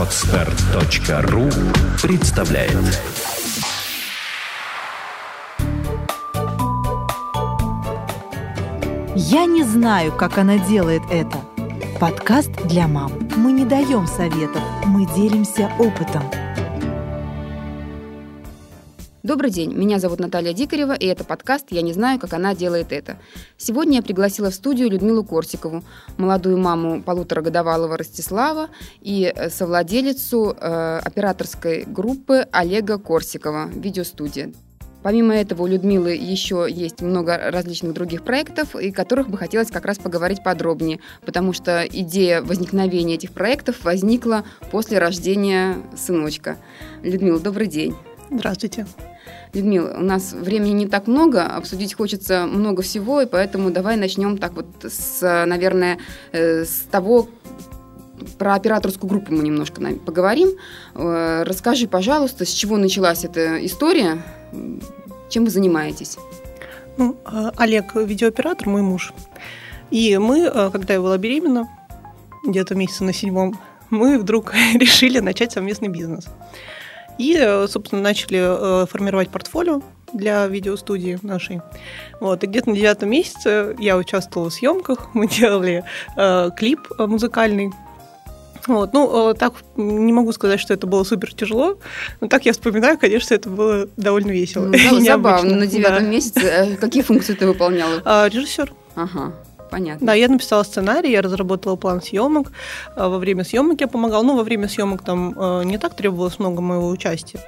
Отстар.ру представляет Я не знаю, как она делает это. Подкаст для мам. Мы не даем советов, мы делимся опытом. Добрый день, меня зовут Наталья Дикарева, и это подкаст «Я не знаю, как она делает это». Сегодня я пригласила в студию Людмилу Корсикову, молодую маму полуторагодовалого Ростислава и э, совладелицу э, операторской группы Олега Корсикова «Видеостудия». Помимо этого у Людмилы еще есть много различных других проектов, и которых бы хотелось как раз поговорить подробнее, потому что идея возникновения этих проектов возникла после рождения сыночка. Людмила, добрый день. Здравствуйте. Людмила, у нас времени не так много, обсудить хочется много всего, и поэтому давай начнем так вот с, наверное, э, с того, про операторскую группу мы немножко поговорим. Э, расскажи, пожалуйста, с чего началась эта история, чем вы занимаетесь? Ну, э, Олег видеооператор, мой муж. И мы, когда я была беременна, где-то месяца на седьмом, мы вдруг решили начать совместный бизнес. И, э, собственно, начали э, формировать портфолио для видеостудии нашей. Вот. И где-то на девятом месяце я участвовала в съемках, мы делали э, клип музыкальный. Вот. Ну, так не могу сказать, что это было супер тяжело, но так я вспоминаю, конечно, это было довольно весело. Ну, забавно, на девятом да. месяце. Какие функции ты выполняла? А, режиссер. Ага. Понятно. Да, я написала сценарий, я разработала план съемок. А, во время съемок я помогала. Ну, во время съемок там э, не так требовалось много моего участия,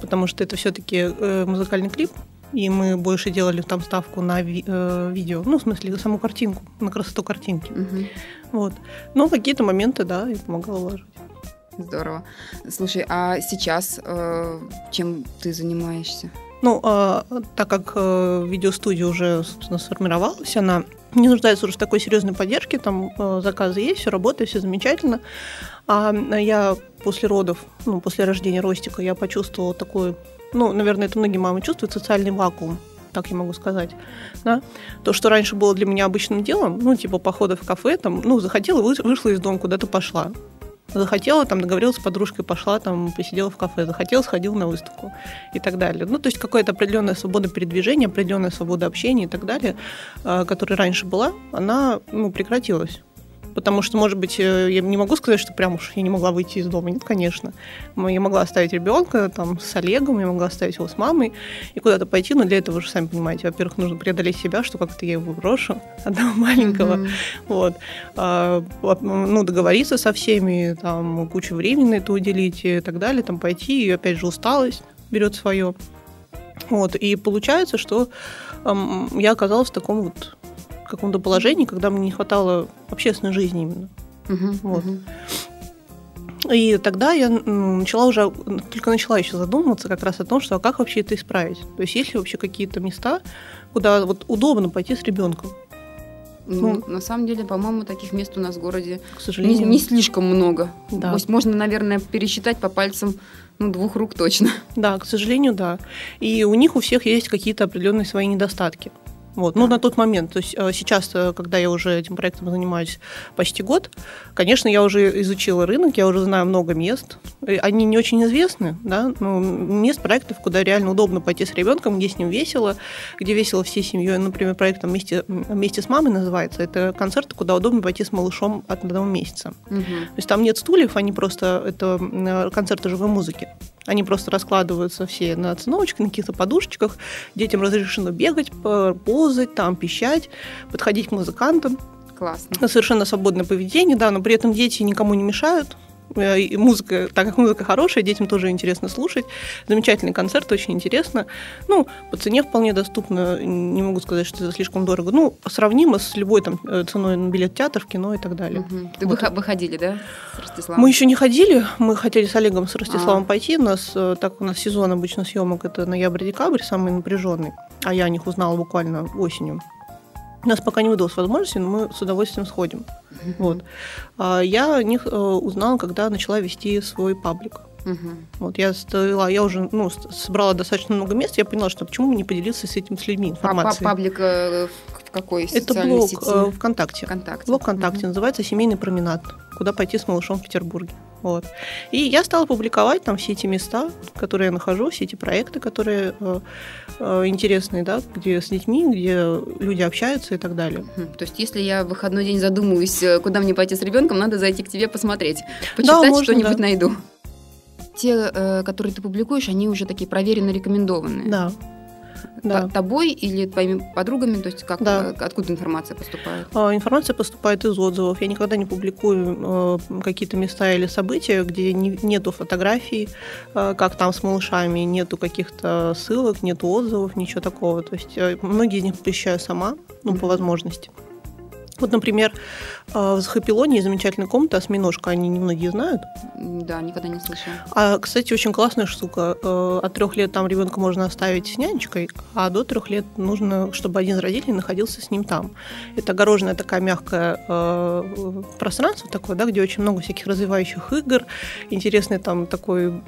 потому что это все-таки э, музыкальный клип, и мы больше делали там ставку на ви- э, видео, ну, в смысле, на саму картинку, на красоту картинки. Угу. Вот. Но какие-то моменты, да, я помогала уложить. Здорово. Слушай, а сейчас э, чем ты занимаешься? Ну, э, так как э, видеостудия уже, собственно, сформировалась, она не нуждается уже в такой серьезной поддержке, там э, заказы есть, все работает, все замечательно. А я после родов, ну, после рождения Ростика, я почувствовала такой, ну, наверное, это многие мамы чувствуют, социальный вакуум так я могу сказать. Да? То, что раньше было для меня обычным делом, ну, типа похода в кафе, там, ну, захотела, вышла из дома, куда-то пошла. Захотела, там, договорилась с подружкой, пошла, там, посидела в кафе. Захотела, сходила на выставку и так далее. Ну, то есть какая-то определенная свобода передвижения, определенная свобода общения и так далее, а, которая раньше была, она, ну, прекратилась потому что, может быть, э, я не могу сказать, что прям уж я не могла выйти из дома. Нет, конечно. Я могла оставить ребенка там с Олегом, я могла оставить его с мамой и куда-то пойти, но для этого вы же сами понимаете, во-первых, нужно преодолеть себя, что как-то я его брошу, одного маленького, mm-hmm. вот. А, ну, договориться со всеми, там, кучу времени на это уделить и так далее, там, пойти, и опять же усталость берет свое. Вот, и получается, что эм, я оказалась в таком вот каком-то положении, когда мне не хватало общественной жизни именно. Угу, вот. угу. И тогда я начала уже, только начала еще задумываться как раз о том, что а как вообще это исправить. То есть есть ли вообще какие-то места, куда вот удобно пойти с ребенком. Ну, ну, на самом деле, по-моему, таких мест у нас в городе к сожалению. Не, не слишком много. Да. То есть можно, наверное, пересчитать по пальцам ну, двух рук точно. Да, к сожалению, да. И у них у всех есть какие-то определенные свои недостатки. Вот. Ну, на тот момент. То есть э, сейчас, э, когда я уже этим проектом занимаюсь почти год, конечно, я уже изучила рынок, я уже знаю много мест. Они не очень известны, да, но мест, проектов, куда реально удобно пойти с ребенком, где с ним весело, где весело всей семьей. Например, проект «Вместе, «Вместе с мамой» называется. Это концерты, куда удобно пойти с малышом от одного месяца. Угу. То есть там нет стульев, они просто... Это э, концерты живой музыки. Они просто раскладываются все на циновочках, на каких-то подушечках. Детям разрешено бегать, ползать, там, пищать, подходить к музыкантам. Классно. Совершенно свободное поведение, да, но при этом дети никому не мешают. Э, и музыка, так как музыка хорошая, детям тоже интересно слушать. Замечательный концерт, очень интересно. Ну, по цене вполне доступно. Не могу сказать, что это слишком дорого. Ну, сравнимо с любой там э, ценой на билет в театр, в кино и так далее. Угу. Ты вот. вы ходили, да, с Ростиславом? Мы еще не ходили. Мы хотели с Олегом, с Ростиславом а. пойти. У нас, э, так у нас сезон обычно съемок это ноябрь-декабрь, самый напряженный. А я о них узнала буквально осенью. У нас пока не выдалась возможности, но мы с удовольствием сходим. Uh-huh. Вот. А я о них э, узнала, когда начала вести свой паблик. Uh-huh. Вот я стояла, я уже ну, собрала достаточно много мест, я поняла, что почему не поделиться с этим с людьми информацией. А паблик э, в какой Это блог сети? Э, ВКонтакте. ВКонтакте. Блог ВКонтакте uh-huh. называется «Семейный променад», куда пойти с малышом в Петербурге. Вот. И я стала публиковать там все эти места, которые я нахожу, все эти проекты, которые э, э, интересные, да, где с детьми, где люди общаются и так далее. То есть, если я в выходной день задумываюсь, э, куда мне пойти с ребенком, надо зайти к тебе посмотреть, почитать можно, что-нибудь да. найду. Те, э, которые ты публикуешь, они уже такие проверенно рекомендованные. Да. Да. Тобой или твоими подругами, то есть как, Да. э, откуда информация поступает? А, Информация поступает из отзывов. Я никогда не публикую э, какие-то места или события, где не- нету фотографий, э, как там с малышами, нету каких-то ссылок, нету отзывов, ничего такого. То есть многие из них посещаю сама, ну, по возможности. Вот, например, э, в Хапилоне есть замечательная комната «Осьминожка», они немногие знают. Да, никогда не слышала. А, кстати, очень классная штука. Э, От трех лет там ребенка можно оставить с нянечкой, а до трех лет нужно, чтобы один из родителей находился с ним там. Это огороженное такая мягкое э, пространство такое, да, где очень много всяких развивающих игр, интересный там такой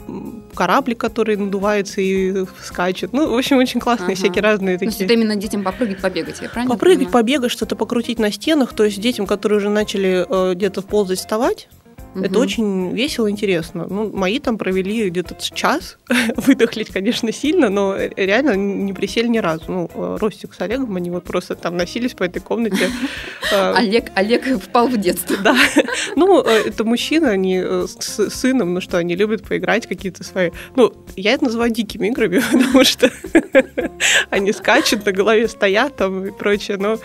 кораблик, который надувается и скачет. Ну, в общем, очень классные Ага. всякие разные есть такие. это именно детям попрыгать, побегать, я правильно Попрыгать, понимаю? побегать, что-то покрутить на стенах. То есть детям, которые уже начали э, где-то ползать, вставать, это Мгм. очень весело и интересно. Ну, мои там провели где-то час. Выдохлись, конечно, сильно, но реально не присели ни разу. Ну, э, Ростик с Олегом, они вот просто там носились по этой комнате. Э, Олег, Олег впал в детство. Да. Ну, э, это мужчины, они с сыном, ну что, они любят поиграть какие-то свои... Ну, я это называю дикими играми, потому что они скачут, на голове стоят там и прочее. Но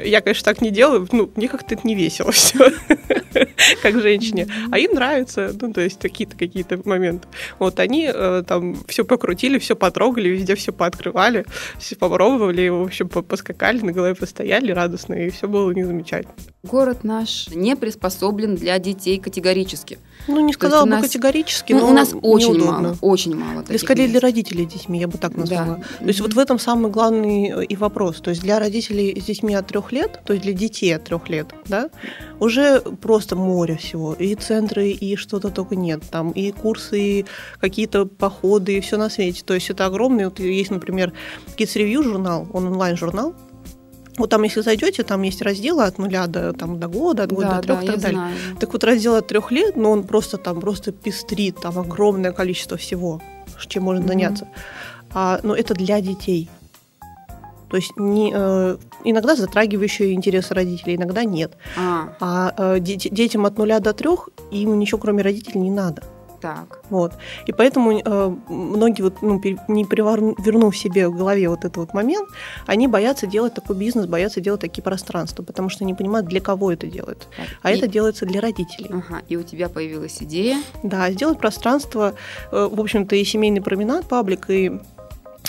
я, конечно, так не делаю. Ну, мне как-то это не весело все, как женщине. А им нравится, ну, то есть какие-то какие-то моменты. Вот они э, там все покрутили, все потрогали, везде все пооткрывали, все попробовали, в общем, по- поскакали, на голове постояли радостно, и все было не замечательно. Город наш не приспособлен для детей категорически. Ну, не сказала бы нас- категорически, Ну, но у нас очень неудобно. мало, очень мало таких скорее для мест. родителей с детьми, я бы так назвала. Да. То есть вот в этом самый главный э, и вопрос. То есть для родителей с детьми от трех лет, то есть для детей от трех лет, да, уже просто море всего. И центры, и что-то только нет. Там и курсы, и какие-то походы, и все на свете. То есть это огромный. Вот есть, например, Kids Review журнал, он онлайн-журнал. Вот там, если зайдете, там есть разделы от нуля до, там, до года, от года Да, до трех да, и так далее. знаю. Так вот, раздел от трех лет, но он просто там просто пестрит, там огромное количество всего, чем можно Мгм. заняться. А, но это для детей. То есть не, э, иногда затрагивающие интересы родителей, иногда нет. А, А э, дети- детям от нуля до трех им ничего кроме родителей не надо. Так. Вот. И поэтому э, многие, вот, ну, не перевернув себе в голове вот этот вот момент, они боятся делать такой бизнес, боятся делать такие пространства, потому что не понимают, для кого это делают. так. А И- это делается для родителей. Ага, и у тебя появилась идея. Да, сделать пространство, э, в общем-то, и семейный променад, паблик, и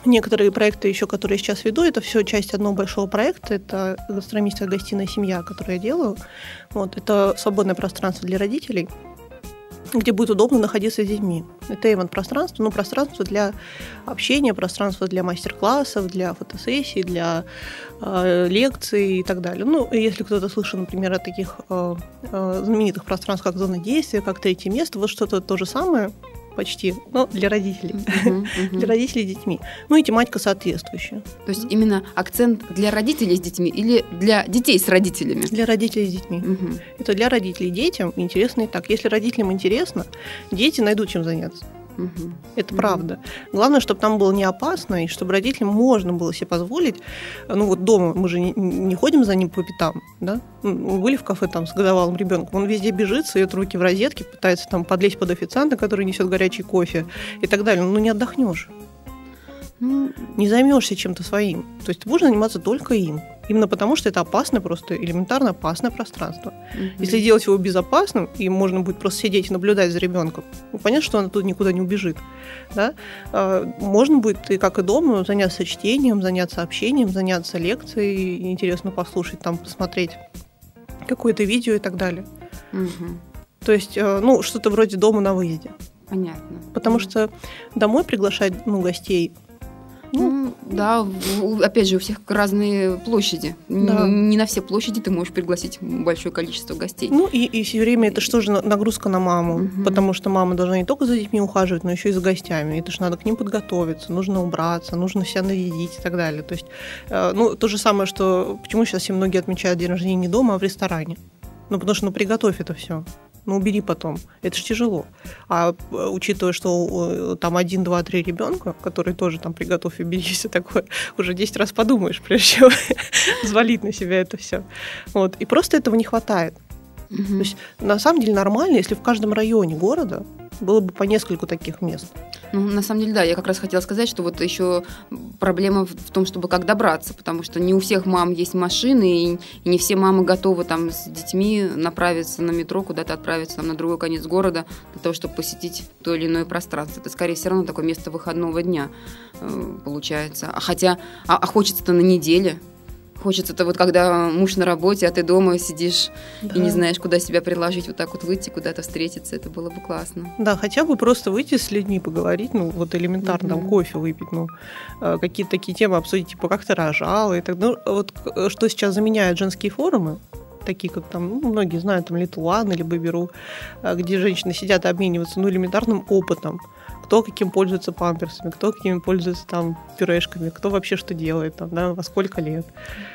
некоторые проекты еще, которые я сейчас веду, это все часть одного большого проекта. Это гастрономическая гостиная «Семья», которую я делаю. Вот, это свободное пространство для родителей, где будет удобно находиться с детьми. Это ивент-пространство, ну, пространство для общения, пространство для мастер-классов, для фотосессий, для э, лекций и так далее. Ну, если кто-то слышал, например, о таких э, э, знаменитых пространствах, как зона действия, как третье место, вот что-то то же самое почти, но для родителей. Мгм, мгм. Для родителей с детьми. Ну и тематика соответствующая. То есть именно акцент для родителей с детьми или для детей с родителями? Для родителей с детьми. Мгм. Это для родителей детям интересно и так. Если родителям интересно, дети найдут чем заняться. Мгм. Это Мгм. правда. Главное, чтобы там было не опасно, и чтобы родителям можно было себе позволить. Ну вот дома мы же не, не ходим за ним по пятам, да? Мы были в кафе там с годовалым ребенком, он везде бежит, сует руки в розетки, пытается там подлезть под официанта, который несет горячий кофе и так далее. Ну не отдохнешь, Ну, не займешься чем-то своим. То есть ты будешь заниматься только им. Именно потому, что это опасное, просто элементарно опасное пространство. мгм. Если сделать его безопасным, и можно будет просто сидеть и наблюдать за ребенком, ну, понятно, что он тут никуда не убежит. Да? А, Можно будет, и как и дома, заняться чтением, заняться общением, заняться лекцией, интересно послушать, там, посмотреть какое-то видео и так далее. Мгм. То есть, э, ну, что-то вроде дома на выезде. Понятно. Потому что домой приглашать ну, гостей Ну, да, опять же, у всех разные площади. Да. Не на все площади ты можешь пригласить большое количество гостей. Ну и, и все время это что же на- нагрузка на маму, Мгм. потому что мама должна не только за детьми ухаживать, но еще и за гостями. Это же надо к ним подготовиться, нужно убраться, нужно себя нарядить и так далее. То есть, э, ну, то же самое, что почему сейчас все многие отмечают день рождения не дома, а в ресторане. Ну, потому что, ну, приготовь это все. Ну убери потом. Это же тяжело. А э, учитывая, что э, там один, два, три ребенка, которые тоже там приготовь и бери, все такое, уже 10 раз подумаешь, прежде чем взвалить на себя это все. Вот. И просто этого не хватает. Угу. То есть на самом деле нормально, если в каждом районе города было бы по нескольку таких мест. Ну, на самом деле, да, я как раз хотела сказать, что вот еще проблема в том, чтобы как добраться, потому что не у всех мам есть машины, и, не все мамы готовы там с детьми направиться на метро, куда-то отправиться там, на другой конец города для того, чтобы посетить то или иное пространство. Это скорее все равно такое место выходного дня э, получается. А хотя, а, а хочется-то на неделе, Хочется-то вот когда муж на работе, а ты дома сидишь да. и не знаешь, куда себя приложить, вот так вот выйти, куда-то встретиться, это было бы классно. Да, хотя бы просто выйти с людьми поговорить, ну вот элементарно, mm-hmm. там кофе выпить, ну э, какие-то такие темы обсудить, типа как ты рожала и так. Ну вот что сейчас заменяют женские форумы, такие как там, ну, многие знают, там One или Baby.ru, э, где женщины сидят и обмениваются ну, элементарным опытом кто каким пользуется памперсами, кто какими пользуется там пюрешками, кто вообще что делает, там, да, во сколько лет.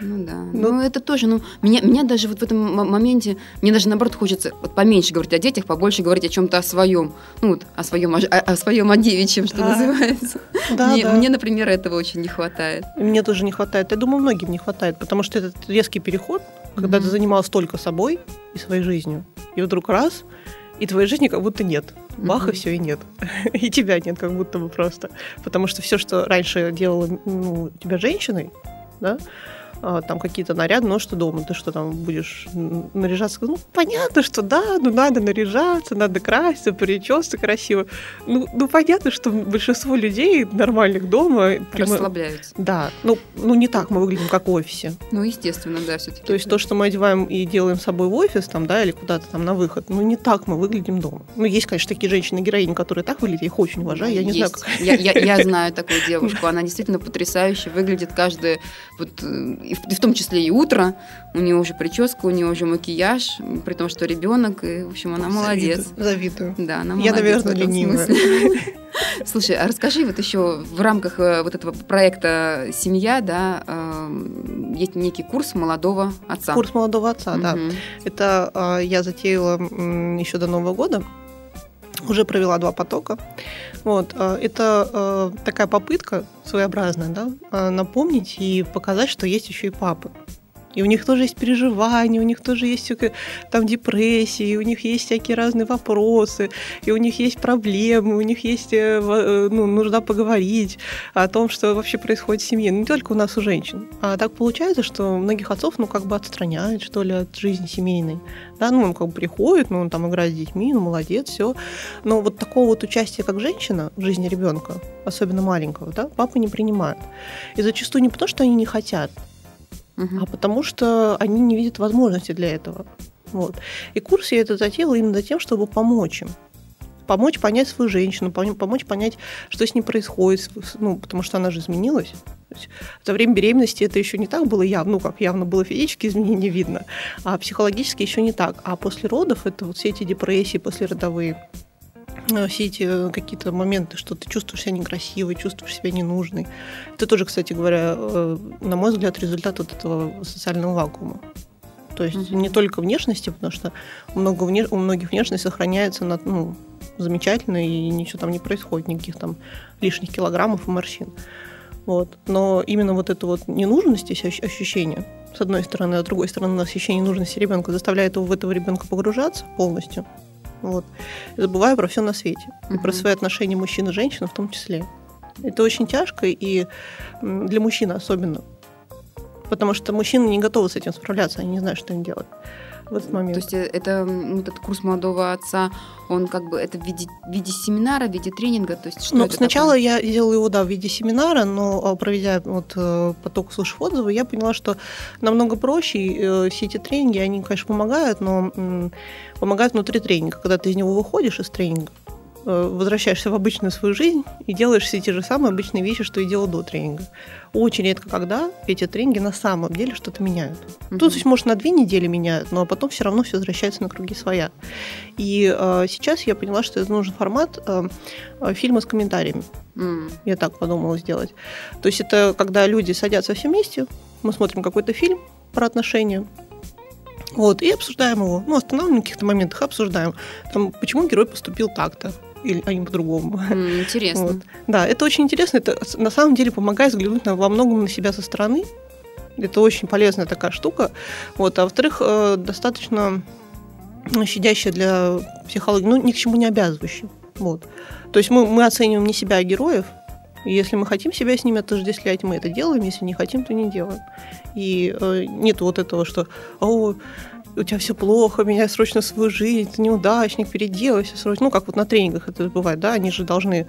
Ну да. Ну, ну это тоже, ну, меня, меня даже вот в этом моменте, мне даже наоборот хочется вот поменьше говорить о детях, побольше говорить о чем-то о своем, ну вот, о своем, о, о своем, о девичьем, что да. называется. Да, мне, да. мне, например, этого очень не хватает. Мне тоже не хватает. Я думаю, многим не хватает, потому что этот резкий переход, когда mm-hmm. ты занималась только собой и своей жизнью, и вдруг раз, и твоей жизни как будто нет. Бах, mm-hmm. и все, и нет. и тебя нет, как будто бы просто. Потому что все, что раньше делала ну, тебя женщиной, да, там какие-то наряды, но что дома, ты что там будешь наряжаться? Ну, понятно, что да, ну надо наряжаться, надо краситься, причесаться красиво. Ну, ну понятно, что большинство людей нормальных дома... Расслабляются. Да, ну, ну не так мы выглядим, как в офисе. Ну, естественно, да, все-таки. То есть то, что мы одеваем и делаем с собой в офис, там, да, или куда-то там на выход, ну, не так мы выглядим дома. Ну, есть, конечно, такие женщины-героини, которые так выглядят, я их очень уважаю, я не есть. знаю, как... Я, я, я знаю такую девушку, она действительно потрясающе выглядит каждая вот э, и в, и в том числе и утро. У нее уже прическа, у нее уже макияж, при том, что ребенок, и, в общем, она молодец. Завидую. Да, она молодец. Я, наверное, ленивая. Слушай, а расскажи вот еще в рамках э, вот этого проекта «Семья», да, э, есть некий курс молодого отца. Курс молодого отца, да. Это э, я затеяла еще до Нового года уже провела два потока. Вот. А, это а, такая попытка своеобразная, да, а, напомнить и показать, что есть еще и папы. И у них тоже есть переживания, у них тоже есть там депрессии, у них есть всякие разные вопросы, и у них есть проблемы, у них есть э, э, ну, нужда поговорить о том, что вообще происходит в семье. Ну, не только у нас, у женщин. А так получается, что многих отцов, ну, как бы отстраняют, что ли, от жизни семейной. Да, ну, он как бы приходит, ну, он там играет с детьми, ну, молодец, все. Но вот такого вот участия, как женщина в жизни ребенка, особенно маленького, да, папы не принимают. И зачастую не потому, что они не хотят, а потому что они не видят возможности для этого. Вот. И курс я это затеяла именно за тем, чтобы помочь им. Помочь понять свою женщину, помочь понять, что с ней происходит, ну, потому что она же изменилась. За время беременности это еще не так было явно, ну, как явно было физически изменения видно, а психологически еще не так. А после родов это вот все эти депрессии послеродовые, все эти э, какие-то моменты, что ты чувствуешь себя некрасивой, чувствуешь себя ненужной. Это тоже, кстати говоря, э, на мой взгляд, результат вот этого социального вакуума. То есть mm-hmm. не только внешности, потому что много вне... у многих внешность сохраняется на, ну, замечательно, и ничего там не происходит, никаких там лишних килограммов и морщин. Вот. Но именно вот это вот ненужность, ощущение, с одной стороны, а с другой стороны, ощущение ненужности ребенка заставляет его в этого ребенка погружаться полностью. Вот. Забываю про все на свете. Uh-huh. И про свои отношения мужчин и женщин в том числе. Это очень тяжко, и для мужчин особенно. Потому что мужчины не готовы с этим справляться, они не знают, что им делать в этот момент. То есть э, это этот курс молодого отца, он как бы это в виде, в виде семинара, в виде тренинга? То есть что ну, сначала такое? я делала его, да, в виде семинара, но а, проведя вот э, поток слушав отзывы, я поняла, что намного проще. Э, все эти тренинги, они, конечно, помогают, но помогают внутри тренинга. Когда ты из него выходишь из тренинга, возвращаешься в обычную свою жизнь и делаешь все те же самые обычные вещи, что и делал до тренинга очень редко когда эти тренинги на самом деле что-то меняют. Mm-hmm. Тут, может, на две недели меняют, но потом все равно все возвращается на круги своя. И э, сейчас я поняла, что это нужен формат э, э, фильма с комментариями. Mm. Я так подумала сделать. То есть это когда люди садятся все вместе, мы смотрим какой-то фильм про отношения, Вот, и обсуждаем его. Ну, останавливаем на каких-то моментах, обсуждаем. Там, почему герой поступил так-то или а не по-другому. Интересно. Вот. Да, это очень интересно. Это на самом деле помогает взглянуть на, во многом на себя со стороны. Это очень полезная такая штука. Вот. А во-вторых, э, достаточно щадящая для психологии, ну, ни к чему не обязывающая. Вот. То есть мы, мы оцениваем не себя, а героев. И если мы хотим себя с ними отождествлять, мы это делаем. Если не хотим, то не делаем. И э, нет вот этого, что «О, у тебя все плохо, меняй срочно свою жизнь, ты неудачник, переделай все срочно. Ну, как вот на тренингах это бывает, да, они же должны...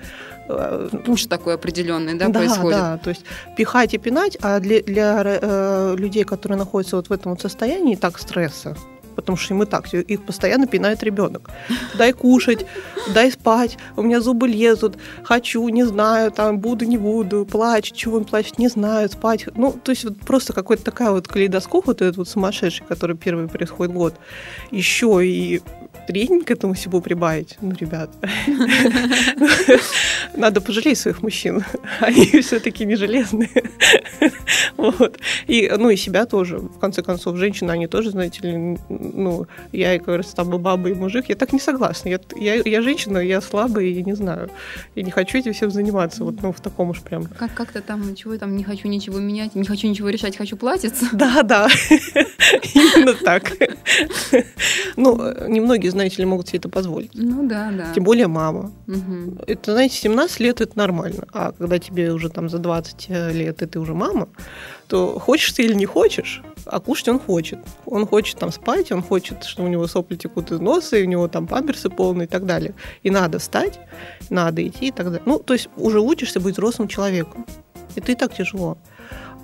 Э, Пуш такой определенный, да, да происходит? Да, то есть пихать и пинать, а для, для э, людей, которые находятся вот в этом вот состоянии, так стресса, потому что им и так их постоянно пинает ребенок. Дай кушать, дай спать, у меня зубы лезут, хочу, не знаю, там буду, не буду, плачь, чего он плачет, не знаю, спать. Ну, то есть вот просто какой-то такая вот калейдоскоп, вот этот вот сумасшедший, который первый происходит год, еще и тренинг к этому всему прибавить. Ну, ребят, надо пожалеть своих мужчин. Они все-таки не железные. Вот. И, ну, и себя тоже. В конце концов, женщины, они тоже, знаете ли, ну, я, как раз, там, и баба, и мужик, я так не согласна. Я, я, я женщина, я слабая, я не знаю. Я не хочу этим всем заниматься, вот, ну, в таком уж прям. Как, как-то там, чего там, не хочу ничего менять, не хочу ничего решать, хочу платиться. Да, да, именно так. Ну, немногие, знаете ли, могут себе это позволить. Ну, да, да. Тем более мама. Это, знаете, 17 лет это нормально, а когда тебе уже там за 20 лет, и ты уже мама, то хочешь ты или не хочешь, а кушать он хочет. Он хочет там спать, он хочет, что у него сопли текут из носа, и у него там памперсы полные и так далее. И надо встать, надо идти и так далее. Ну, то есть уже учишься быть взрослым человеком. Это и так тяжело.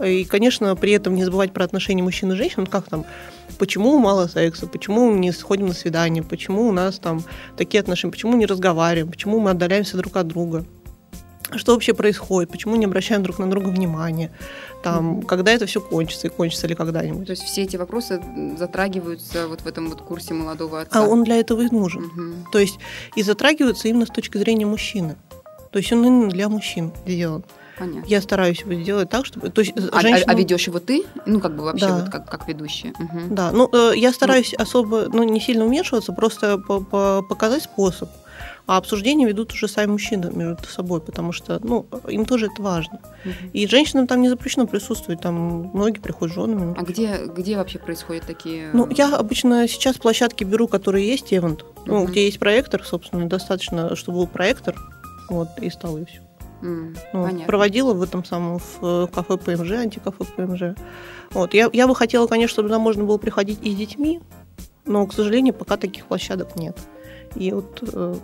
И, конечно, при этом не забывать про отношения мужчин и женщин. Как там, почему мало секса, почему мы не сходим на свидание, почему у нас там такие отношения, почему не разговариваем, почему мы отдаляемся друг от друга что вообще происходит, почему не обращаем друг на друга внимания, там, mm-hmm. когда это все кончится и кончится ли когда-нибудь. То есть все эти вопросы затрагиваются вот в этом вот курсе молодого отца. А он для этого и нужен. Mm-hmm. То есть и затрагиваются именно с точки зрения мужчины. То есть он именно для мужчин сделан. Понятно. Я стараюсь его сделать так, чтобы... То есть а, женщину... а, а ведешь его ты? Ну, как бы вообще да. вот как, как ведущая. Угу. Да, ну, э, я стараюсь ну. особо, ну, не сильно вмешиваться, просто по -по показать способ. А обсуждения ведут уже сами мужчины между собой, потому что ну, им тоже это важно. Угу. И женщинам там не запрещено присутствовать, там многие приходят с женами. А где, где вообще происходят такие... Ну, я обычно сейчас площадки беру, которые есть, Эвент, угу. ну, где есть проектор, собственно, достаточно, чтобы был проектор, вот, и стол, и все. Mm, ну, проводила в этом самом в э, кафе ПМЖ, антикафе ПМЖ. Вот. Я, я бы хотела, конечно, чтобы туда можно было приходить и с детьми, но, к сожалению, пока таких площадок нет. И вот э,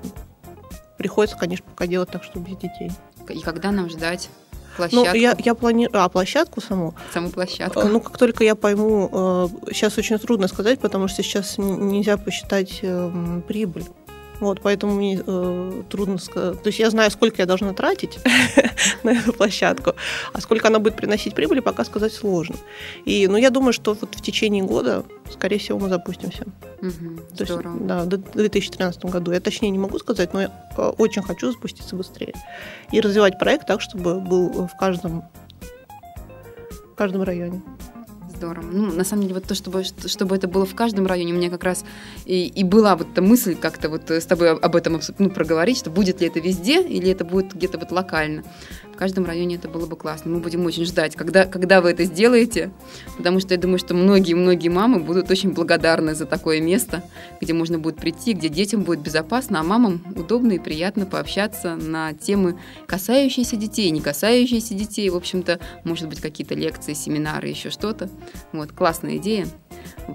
приходится, конечно, пока делать так, чтобы без детей. И когда нам ждать площадку? Ну, я, я планирую... А, площадку саму? Саму площадку. Ну, как только я пойму... Э, сейчас очень трудно сказать, потому что сейчас нельзя посчитать э, прибыль. Вот, поэтому мне э, трудно сказать. То есть я знаю, сколько я должна тратить на эту площадку, а сколько она будет приносить прибыли, пока сказать сложно. И, ну, я думаю, что вот в течение года, скорее всего, мы запустимся. Угу, То здорово. Есть, да, в 2013 году. Я точнее не могу сказать, но я очень хочу запуститься быстрее. И развивать проект так, чтобы был в каждом, в каждом районе здорово. Ну, на самом деле, вот то, чтобы, чтобы это было в каждом районе, у меня как раз и, и была вот эта мысль как-то вот с тобой об этом ну, проговорить, что будет ли это везде или это будет где-то вот локально каждом районе это было бы классно. Мы будем очень ждать, когда, когда вы это сделаете, потому что я думаю, что многие-многие мамы будут очень благодарны за такое место, где можно будет прийти, где детям будет безопасно, а мамам удобно и приятно пообщаться на темы, касающиеся детей, не касающиеся детей. В общем-то, может быть, какие-то лекции, семинары, еще что-то. Вот, классная идея.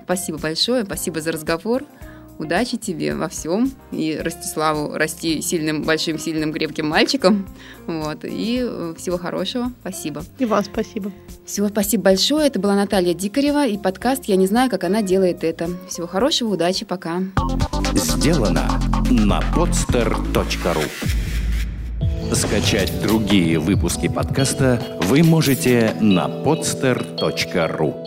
Спасибо большое, спасибо за разговор. Удачи тебе во всем. И Ростиславу расти сильным, большим, сильным, крепким мальчиком. Вот. И э, всего хорошего. Спасибо. И вам спасибо. Всего спасибо большое. Это была Наталья Дикарева и подкаст «Я не знаю, как она делает это». Всего хорошего, удачи, пока. Сделано на podster.ru Скачать другие выпуски подкаста вы можете на podster.ru